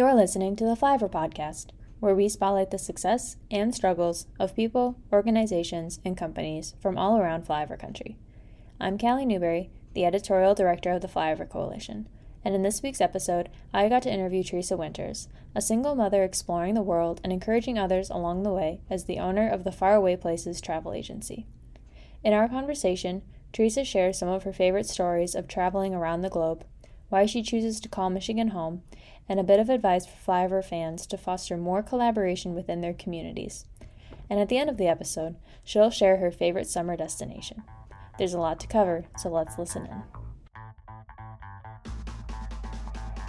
You're listening to the Flyover Podcast, where we spotlight the success and struggles of people, organizations, and companies from all around flyover country. I'm Calli Newberry, the editorial director of the Flyover Coalition, and in this week's episode, I got to interview Theresa Winters, a single mother exploring the world and encouraging others along the way as the owner of the Far Away Places travel agency. In our conversation, Theresa shares some of her favorite stories of traveling around the globe, why she chooses to call Michigan home, and a bit of advice for flyover fans to foster more collaboration within their communities. And at the end of the episode, she'll share her favorite summer destination. There's a lot to cover, so let's listen in.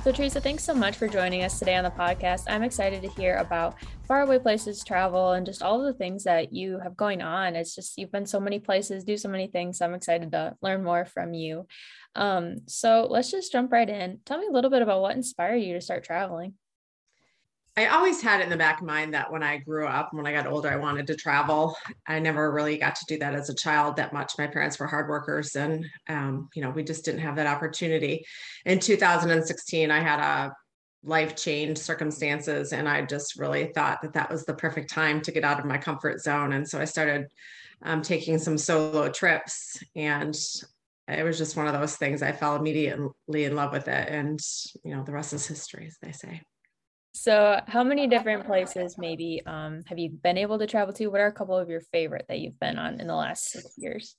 So, Theresa, thanks so much for joining us today on the podcast. I'm excited to hear about Far Away Places Travel and just all the things that you have going on. It's just you've been so many places, do so many things. So I'm excited to learn more from you. Um, so let's just jump right in. Tell me a little bit about what inspired you to start traveling. I always had it in the back of mind that when I grew up, when I got older, I wanted to travel. I never really got to do that as a child that much. My parents were hard workers, and um, you know, we just didn't have that opportunity. In 2016, I had a life change circumstances, and I just really thought that that was the perfect time to get out of my comfort zone. And so I started um, taking some solo trips, and it was just one of those things. I fell immediately in love with it, and you know, the rest is history, as they say. So, how many different places maybe um, have you been able to travel to? What are a couple of your favorite that you've been on in the last six years?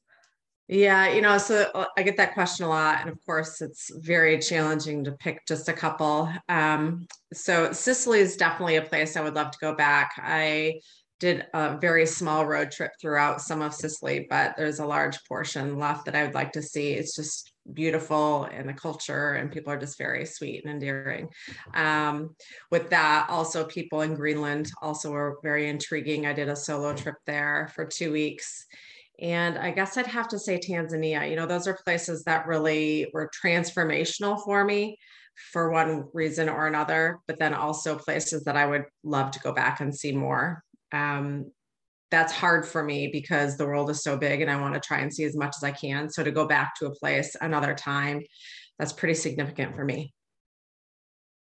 Yeah, you know, so uh, I get that question a lot. And of course, it's very challenging to pick just a couple. Um, so, Sicily is definitely a place I would love to go back. I did a very small road trip throughout some of Sicily, but there's a large portion left that I would like to see. It's just beautiful and the culture and people are just very sweet and endearing. Um, with that also people in greenland also were very intriguing. I did a solo trip there for two weeks. And i guess i'd have to say tanzania you know those are places that really were transformational for me for one reason or another but then also places that i would love to go back and see more um, that's hard for me because the world is so big and I want to try and see as much as I can. So to go back to a place another time, that's pretty significant for me.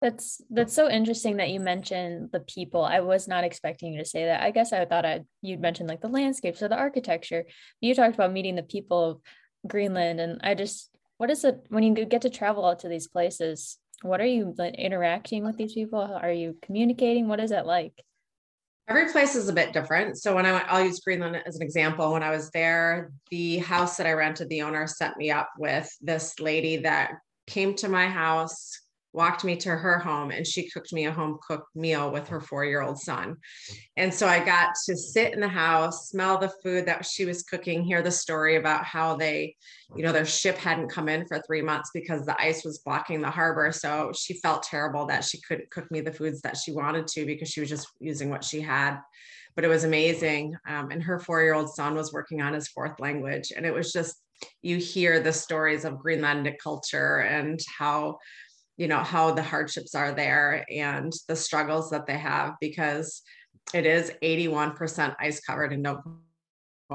That's that's so interesting that you mentioned the people. I was not expecting you to say that. I guess I thought I'd, you'd mentioned like the landscapes or the architecture. You talked about meeting the people of Greenland, and I just what is it when you get to travel out to these places? What are you like, interacting with these people? Are you communicating? What is it like? Every place is a bit different. So when I went, I'll use Greenland as an example. When I was there, the house that I rented, the owner set me up with this lady that came to my house, walked me to her home and she cooked me a home cooked meal with her four year old son. And so I got to sit in the house, smell the food that she was cooking, hear the story about how they, you know, their ship hadn't come in for three months because the ice was blocking the harbor. So she felt terrible that she couldn't cook me the foods that she wanted to because she was just using what she had. But it was amazing. Um, and her four year old son was working on his fourth language. And it was just, you hear the stories of Greenlandic culture and how you know how the hardships are there and the struggles that they have because it is 81% ice covered and don't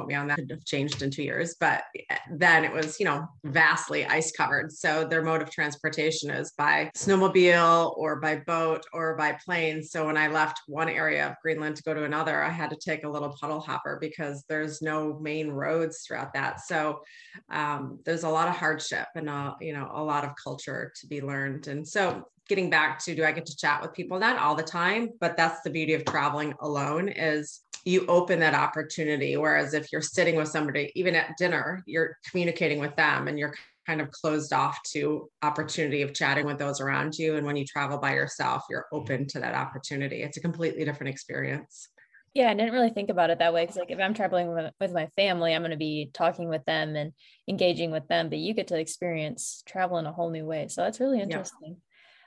me on that could have changed in two years but eh, then it was you know vastly ice covered. So their mode of transportation is by snowmobile or by boat or by plane. So when i left one area of greenland to go to another i had to take a little puddle hopper because there's no main roads throughout that. So um, there's a lot of hardship and a, you know a lot of culture to be learned. And so getting back to do I get to chat with people? Not all the time, but that's the beauty of traveling alone is you open that opportunity. Whereas if you're sitting with somebody, even at dinner, you're communicating with them and you're kind of closed off to opportunity of chatting with those around you. And when you travel by yourself, you're open to that opportunity. It's a completely different experience. Yeah, I didn't really think about it that way because, like, if I'm traveling with, with my family, I'm going to be talking with them and engaging with them. But you get to experience travel in a whole new way, so that's really interesting.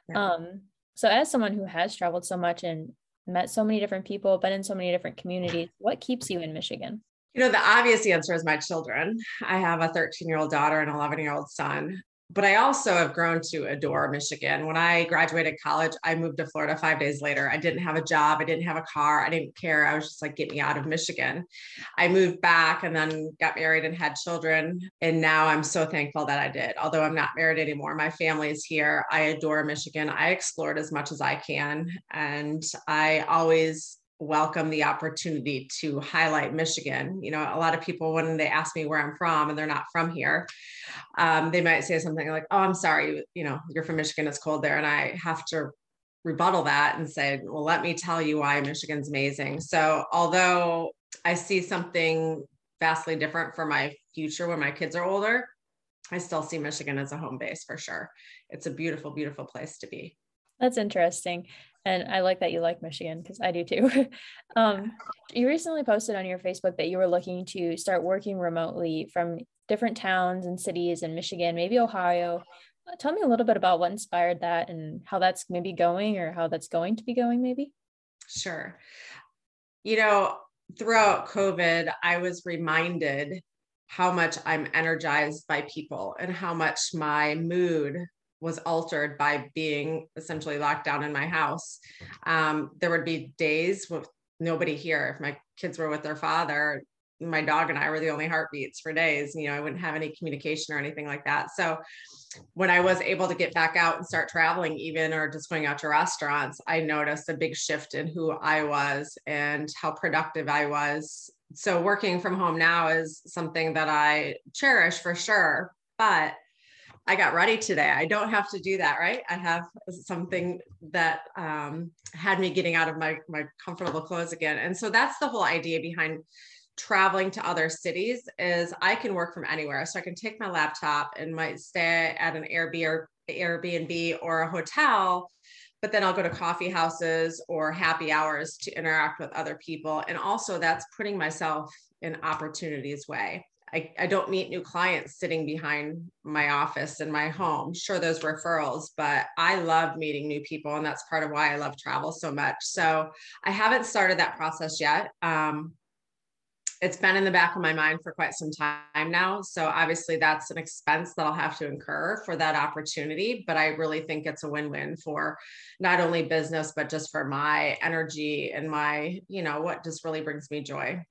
Yeah. Um, so as someone who has traveled so much and met so many different people, been in so many different communities, what keeps you in Michigan? You know, the obvious answer is my children. I have a 13 year old daughter and 11 year old son. But I also have grown to adore Michigan. When I graduated college, I moved to Florida five days later. I didn't have a job, I didn't have a car, I didn't care. I was just like, get me out of Michigan. I moved back and then got married and had children. And now I'm so thankful that I did. Although I'm not married anymore, my family is here. I adore Michigan. I explored as much as I can. And I always welcome the opportunity to highlight Michigan. You know, a lot of people, when they ask me where I'm from and they're not from here, um, they might say something like, Oh, I'm sorry, you know, you're from Michigan, it's cold there. And I have to rebuttal that and say, Well, let me tell you why Michigan's amazing. So, although I see something vastly different for my future when my kids are older, I still see Michigan as a home base for sure. It's a beautiful, beautiful place to be. That's interesting. And I like that you like Michigan because I do too. um, you recently posted on your Facebook that you were looking to start working remotely from different towns and cities in Michigan, maybe Ohio. Uh, tell me a little bit about what inspired that and how that's maybe going or how that's going to be going, maybe. Sure. You know, throughout COVID, I was reminded how much I'm energized by people and how much my mood was altered by being essentially locked down in my house. Um, there would be days with nobody here. If my kids were with their father, my dog and I were the only heartbeats for days. You know, I wouldn't have any communication or anything like that. So when I was able to get back out and start traveling, even or just going out to restaurants, I noticed a big shift in who I was and how productive I was. So working from home now is something that I cherish for sure. But I got ready today. I don't have to do that, right? I have something that um, had me getting out of my my comfortable clothes again, and so that's the whole idea behind traveling to other cities. Is I can work from anywhere, so I can take my laptop and might stay at an Airbnb or a hotel, but then I'll go to coffee houses or happy hours to interact with other people, and also that's putting myself in opportunities way. I, I don't meet new clients sitting behind my office in my home. Sure, those referrals, but I love meeting new people. And that's part of why I love travel so much. So I haven't started that process yet. Um, it's been in the back of my mind for quite some time now. So obviously that's an expense that I'll have to incur for that opportunity. But I really think it's a win-win for not only business, but just for my energy and my, you know, what just really brings me joy.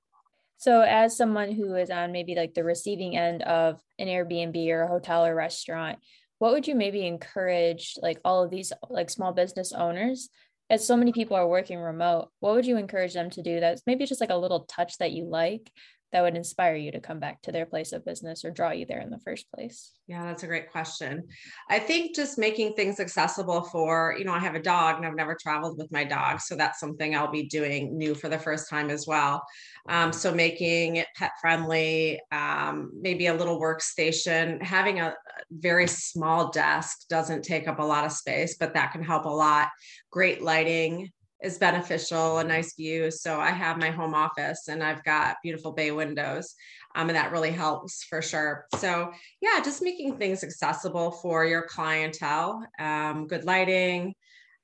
So, as someone who is on maybe like the receiving end of an Airbnb or a hotel or restaurant, what would you maybe encourage like all of these like small business owners? As so many people are working remote, what would you encourage them to do that's maybe just like a little touch that you like that would inspire you to come back to their place of business or draw you there in the first place? Yeah, that's a great question. I think just making things accessible for, you know, I have a dog and I've never traveled with my dog. So that's something I'll be doing new for the first time as well. Um, so making it pet friendly, um, maybe a little workstation, having a very small desk doesn't take up a lot of space, but that can help a lot. Great lighting, is beneficial, a nice view. So I have my home office and I've got beautiful bay windows. Um, and that really helps for sure. So yeah, just making things accessible for your clientele, um, good lighting.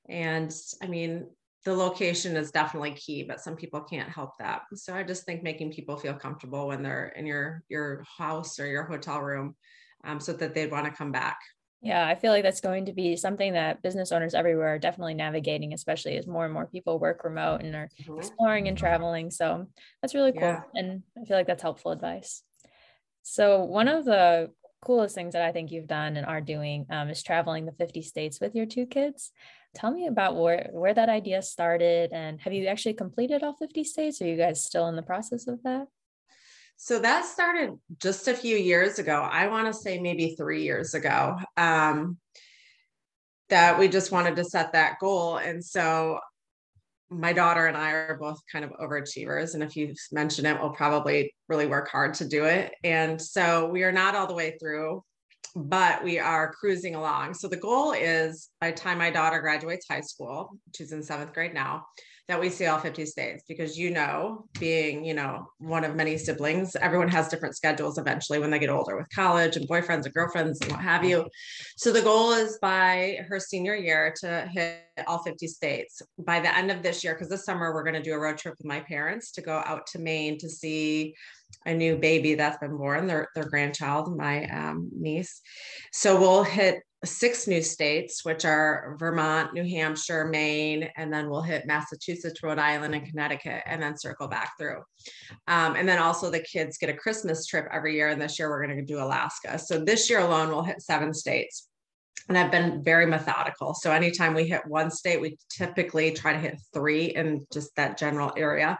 And I mean, the location is definitely key, but some people can't help that. So I just think making people feel comfortable when they're in your your house or your hotel room, um, so that they'd want to come back. Yeah, I feel like that's going to be something that business owners everywhere are definitely navigating, especially as more and more people work remote and are mm-hmm. exploring and traveling. So that's really cool. Yeah. And I feel like that's helpful advice. So, one of the coolest things that I think you've done and are doing um, is traveling the 50 states with your two kids. Tell me about where, where that idea started and have you actually completed all 50 states? Are you guys still in the process of that? So that started just a few years ago. I want to say maybe three years ago. Um, that we just wanted to set that goal. And so my daughter and I are both kind of overachievers. And if you mention it, we'll probably really work hard to do it. And so we are not all the way through, but we are cruising along. So the goal is by the time my daughter graduates high school, she's in seventh grade now, that we see all 50 states because you know being you know one of many siblings everyone has different schedules eventually when they get older with college and boyfriends and girlfriends and what have you. So the goal is by her senior year to hit all 50 states. By the end of this year because this summer we're going to do a road trip with my parents to go out to maine to see a new baby that's been born their, their grandchild my um, niece. So we'll hit six new states which are vermont new hampshire maine and then we'll hit massachusetts rhode island and connecticut and then circle back through. Um, and then also the kids get a christmas trip every year and this year we're going to do alaska. So this year alone we'll hit seven states and I've been very methodical. So anytime we hit one state, we typically try to hit three in just that general area.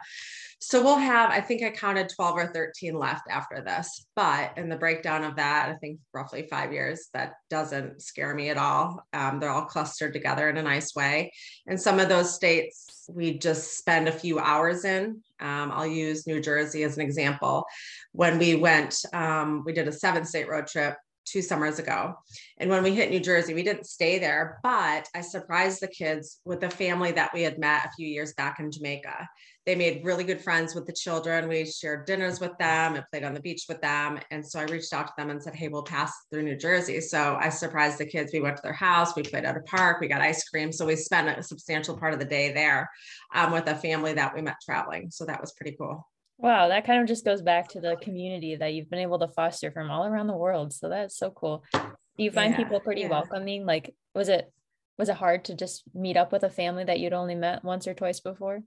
So we'll have, I think I counted 12 or 13 left after this. But in the breakdown of that, I think roughly five years, that doesn't scare me at all. Um, they're all clustered together in a nice way. And some of those states we just spend a few hours in. Um, I'll use New Jersey as an example. When we went, um, we did a seven state road trip two summers ago. And when we hit New Jersey, we didn't stay there, but I surprised the kids with a family that we had met a few years back in Jamaica. They made really good friends with the children. We shared dinners with them and played on the beach with them. And so I reached out to them and said, Hey, we'll pass through New Jersey. So I surprised the kids. We went to their house, we played at a park, we got ice cream. So we spent a substantial part of the day there um, with a family that we met traveling. So that was pretty cool. Wow, that kind of just goes back to the community that you've been able to foster from all around the world. So that's so cool. Do you find yeah, people pretty yeah. welcoming? Like, was it was it hard to just meet up with a family that you'd only met once or twice before?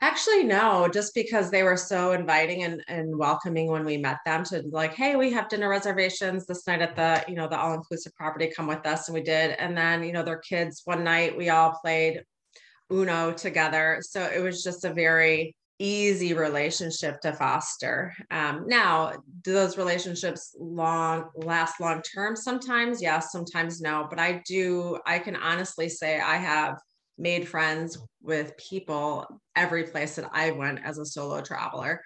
Actually, no, just because they were so inviting and, and welcoming when we met them to like, hey, we have dinner reservations this night at the, you know, the all-inclusive property, come with us. And we did. And then, you know, their kids one night we all played Uno together. So it was just a very easy relationship to foster. Um, now, do those relationships long last long term? Sometimes yes, sometimes no. But I do. I can honestly say I have made friends with people every place that I went as a solo traveler.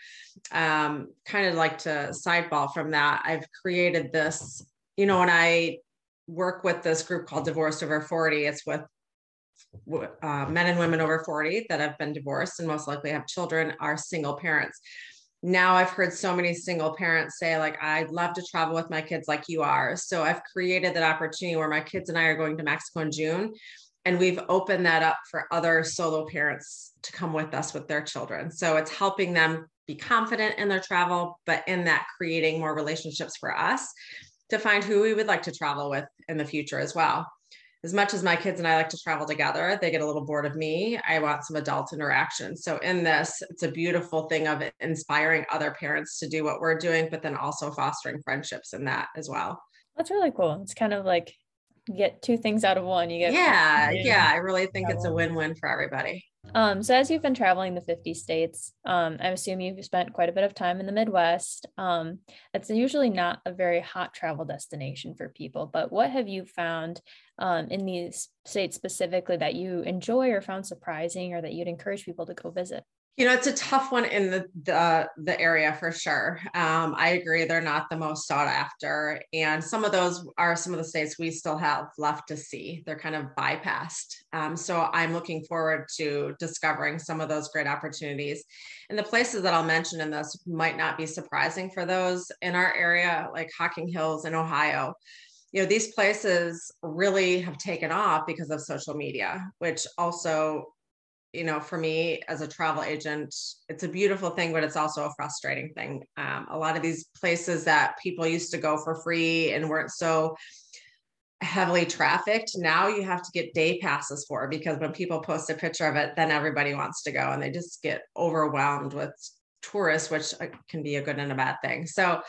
Um, kind of like to sideball from that. I've created this. You know, when I work with this group called Divorced Over 40, it's with uh, men and women over 40 that have been divorced and most likely have children are single parents. Now I've heard so many single parents say, like, I'd love to travel with my kids like you are. So I've created that opportunity where my kids and I are going to Mexico in June. And we've opened that up for other solo parents to come with us with their children. So it's helping them be confident in their travel, but in that creating more relationships for us to find who we would like to travel with in the future as well as much as my kids and I like to travel together, they get a little bored of me. I want some adult interaction. So, in this, it's a beautiful thing of inspiring other parents to do what we're doing, but then also fostering friendships in that as well. That's really cool. It's kind of like get two things out of one. You get yeah, yeah. I really think it's a win-win for everybody. Um, so as you've been traveling the 50 states, um, I assume you've spent quite a bit of time in the Midwest. Um, it's usually not a very hot travel destination for people, but what have you found um, in these states specifically that you enjoy or found surprising or that you'd encourage people to go visit? You know, it's a tough one in the the, the area for sure. Um, I agree; they're not the most sought after, and some of those are some of the states we still have left to see. They're kind of bypassed. Um, so I'm looking forward to discovering some of those great opportunities. And the places that I'll mention in this might not be surprising for those in our area, like Hocking Hills in Ohio you know these places really have taken off because of social media which also you know, for me as a travel agent, it's a beautiful thing, but it's also a frustrating thing. Um, a lot of these places that people used to go for free and weren't so heavily trafficked, now you have to get day passes for because when people post a picture of it, then everybody wants to go and they just get overwhelmed with tourists, which uh, can be a good and a bad thing. So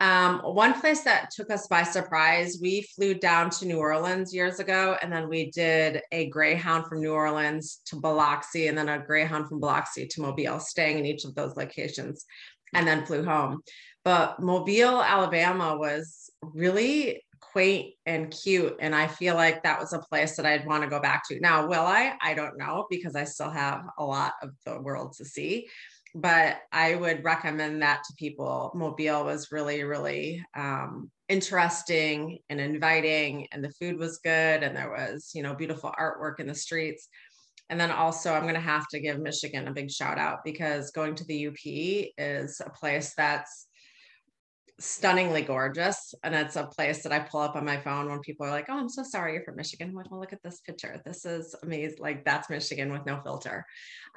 um, one place that took us by surprise, we flew down to New Orleans years ago, and then we did a Greyhound from New Orleans to Biloxi, and then a Greyhound from Biloxi to Mobile, staying in each of those locations, and then flew home. But Mobile, Alabama was really quaint and cute. And I feel like that was a place that I'd want to go back to. Now, will I? I don't know because I still have a lot of the world to see but I would recommend that to people. Mobile was really, really um, interesting and inviting, and the food was good, and there was, you know, beautiful artwork in the streets. And then also, I'm going to have to give Michigan a big shout out because going to the UP is a place that's stunningly gorgeous. And it's a place that I pull up on my phone when people are like, Oh, I'm so sorry you're from Michigan. I'm like, well, look at this picture. This is amazing. Like that's Michigan with no filter.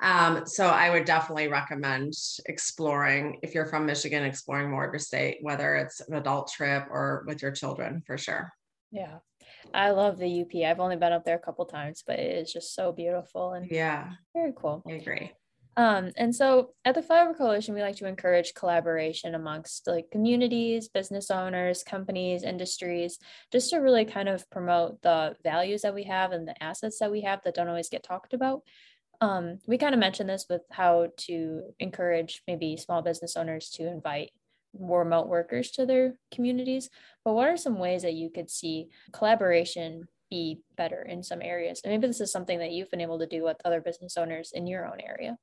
Um, so I would definitely recommend exploring if you're from Michigan, exploring more of your state, whether it's an adult trip or with your children for sure. Yeah. I love the UP. I've only been up there a couple times, but it is just so beautiful and yeah, very cool. I agree. Um, and so at the Flyover Coalition, we like to encourage collaboration amongst like communities, business owners, companies, industries, just to really kind of promote the values that we have and the assets that we have that don't always get talked about. Um, we kind of mentioned this with how to encourage maybe small business owners to invite more remote workers to their communities. But what are some ways that you could see collaboration be better in some areas? And maybe this is something that you've been able to do with other business owners in your own area.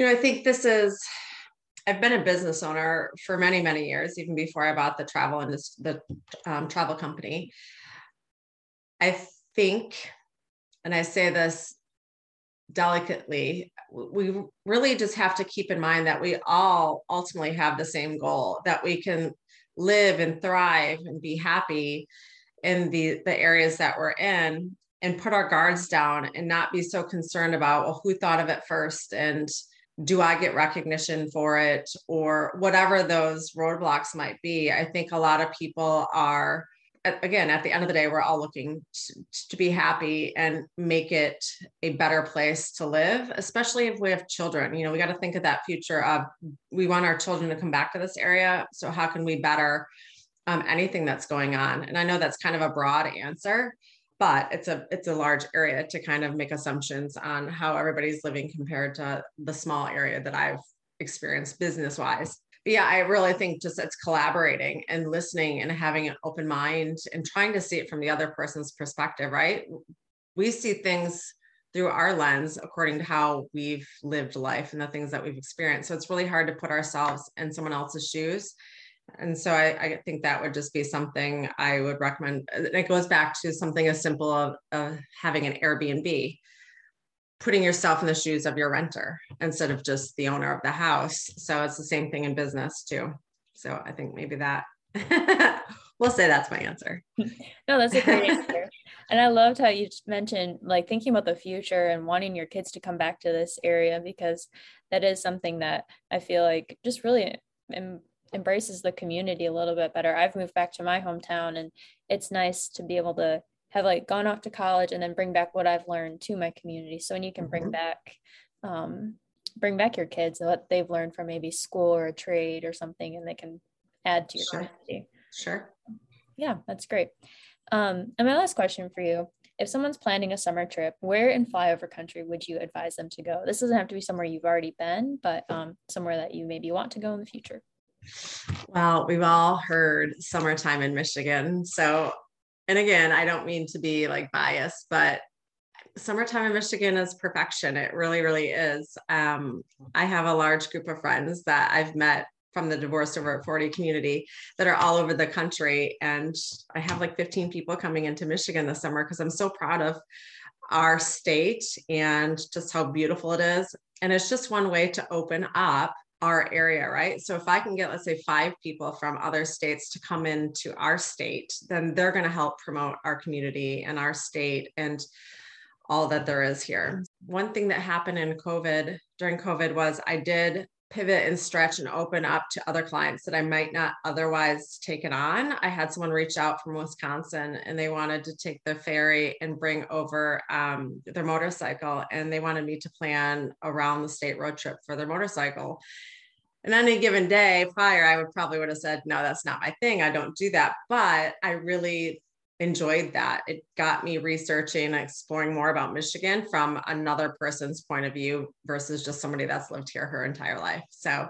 You know, I think this is I've been a business owner for many, many years, even before I bought the travel and the um, travel company. I think, and I say this delicately, we really just have to keep in mind that we all ultimately have the same goal that we can live and thrive and be happy in the the areas that we're in and put our guards down and not be so concerned about well who thought of it first and do I get recognition for it or whatever those roadblocks might be. I think a lot of people are, again, at the end of the day, we're all looking to, to, be happy and make it a better place to live, especially if we have children. You know, we got to think of that future of we want our children to come back to this area. So, how can we better um, anything that's going on? And I know that's kind of a broad answer but it's a it's a large area to kind of make assumptions on how everybody's living compared to the small area that I've experienced business wise. But yeah, I really think just it's collaborating and listening and having an open mind and trying to see it from the other person's perspective, right? We see things through our lens according to how we've lived life and the things that we've experienced. So it's really hard to put ourselves in someone else's shoes and so I, I, think that would just be something I would recommend. it goes back to something as simple of, of having an Airbnb, putting yourself in the shoes of your renter instead of just the owner of the house. So it's the same thing in business too. So I think maybe that we'll say that's my answer. no, that's a great answer. And I loved how you mentioned like thinking about the future and wanting your kids to come back to this area because that is something that I feel like just really embraces the community a little bit better. I've moved back to my hometown and it's nice to be able to have like gone off to college and then bring back what I've learned to my community. So when you can bring mm-hmm. back um, bring back your kids what they've learned from maybe school or a trade or something and they can add to your sure. community. Sure. Yeah, that's great. Um, and my last question for you if someone's planning a summer trip, where in flyover country would you advise them to go? This doesn't have to be somewhere you've already been, but um, somewhere that you maybe want to go in the future. Well, we've all heard summertime in Michigan. So, and again, I don't mean to be like biased, but summertime in Michigan is perfection. It really, really is. Um, I have a large group of friends that I've met from the divorced over 40 community that are all over the country. And I have like 15 people coming into Michigan this summer because I'm so proud of our state and just how beautiful it is. And it's just one way to open up our area, right? So if I can get, let's say, five people from other states to come into our state, then they're going to help promote our community and our state and all that there is here. One thing that happened in COVID during COVID was I did pivot and stretch and open up to other clients that I might not otherwise take it on. I had someone reach out from Wisconsin and they wanted to take the ferry and bring over um, their motorcycle, and they wanted me to plan around the state road trip for their motorcycle. And any given day prior, I would probably would have said, no, that's not my thing. I don't do that. But I really enjoyed that. It got me researching and exploring more about Michigan from another person's point of view versus just somebody that's lived here her entire life. So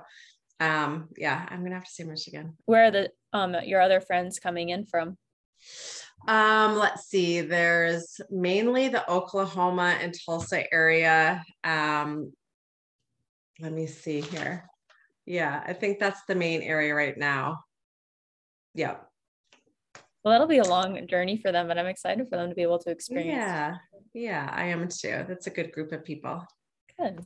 um yeah, I'm gonna have to say Michigan. Where are the um your other friends coming in from? Um, let's see, there's mainly the Oklahoma and Tulsa area. Um, let me see here. Yeah, I think that's the main area right now. Yeah. Well, that'll be a long journey for them, but I'm excited for them to be able to experience. Yeah, yeah, I am too. That's a good group of people. Good.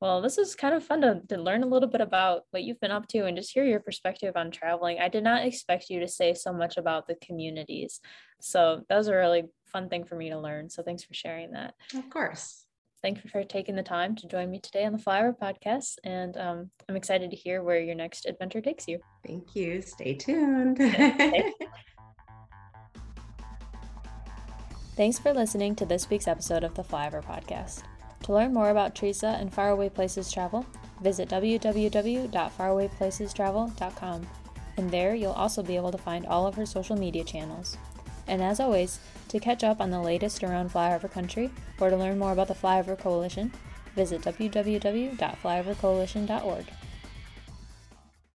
Well, this is kind of fun to, to learn a little bit about what you've been up to and just hear your perspective on traveling. I did not expect you to say so much about the communities. So that was a really fun thing for me to learn. So thanks for sharing that. Of course. Thank you for taking the time to join me today on the Flyover podcast. And um, I'm excited to hear where your next adventure takes you. Thank you. Stay tuned. Thanks for listening to this week's episode of the Flyover podcast. To learn more about Theresa and Far Away Places Travel, visit www.farawayplacestravel.com, and there you'll also be able to find all of her social media channels. And as always, to catch up on the latest around Flyover Country or to learn more about the Flyover Coalition, visit www.flyovercoalition.org.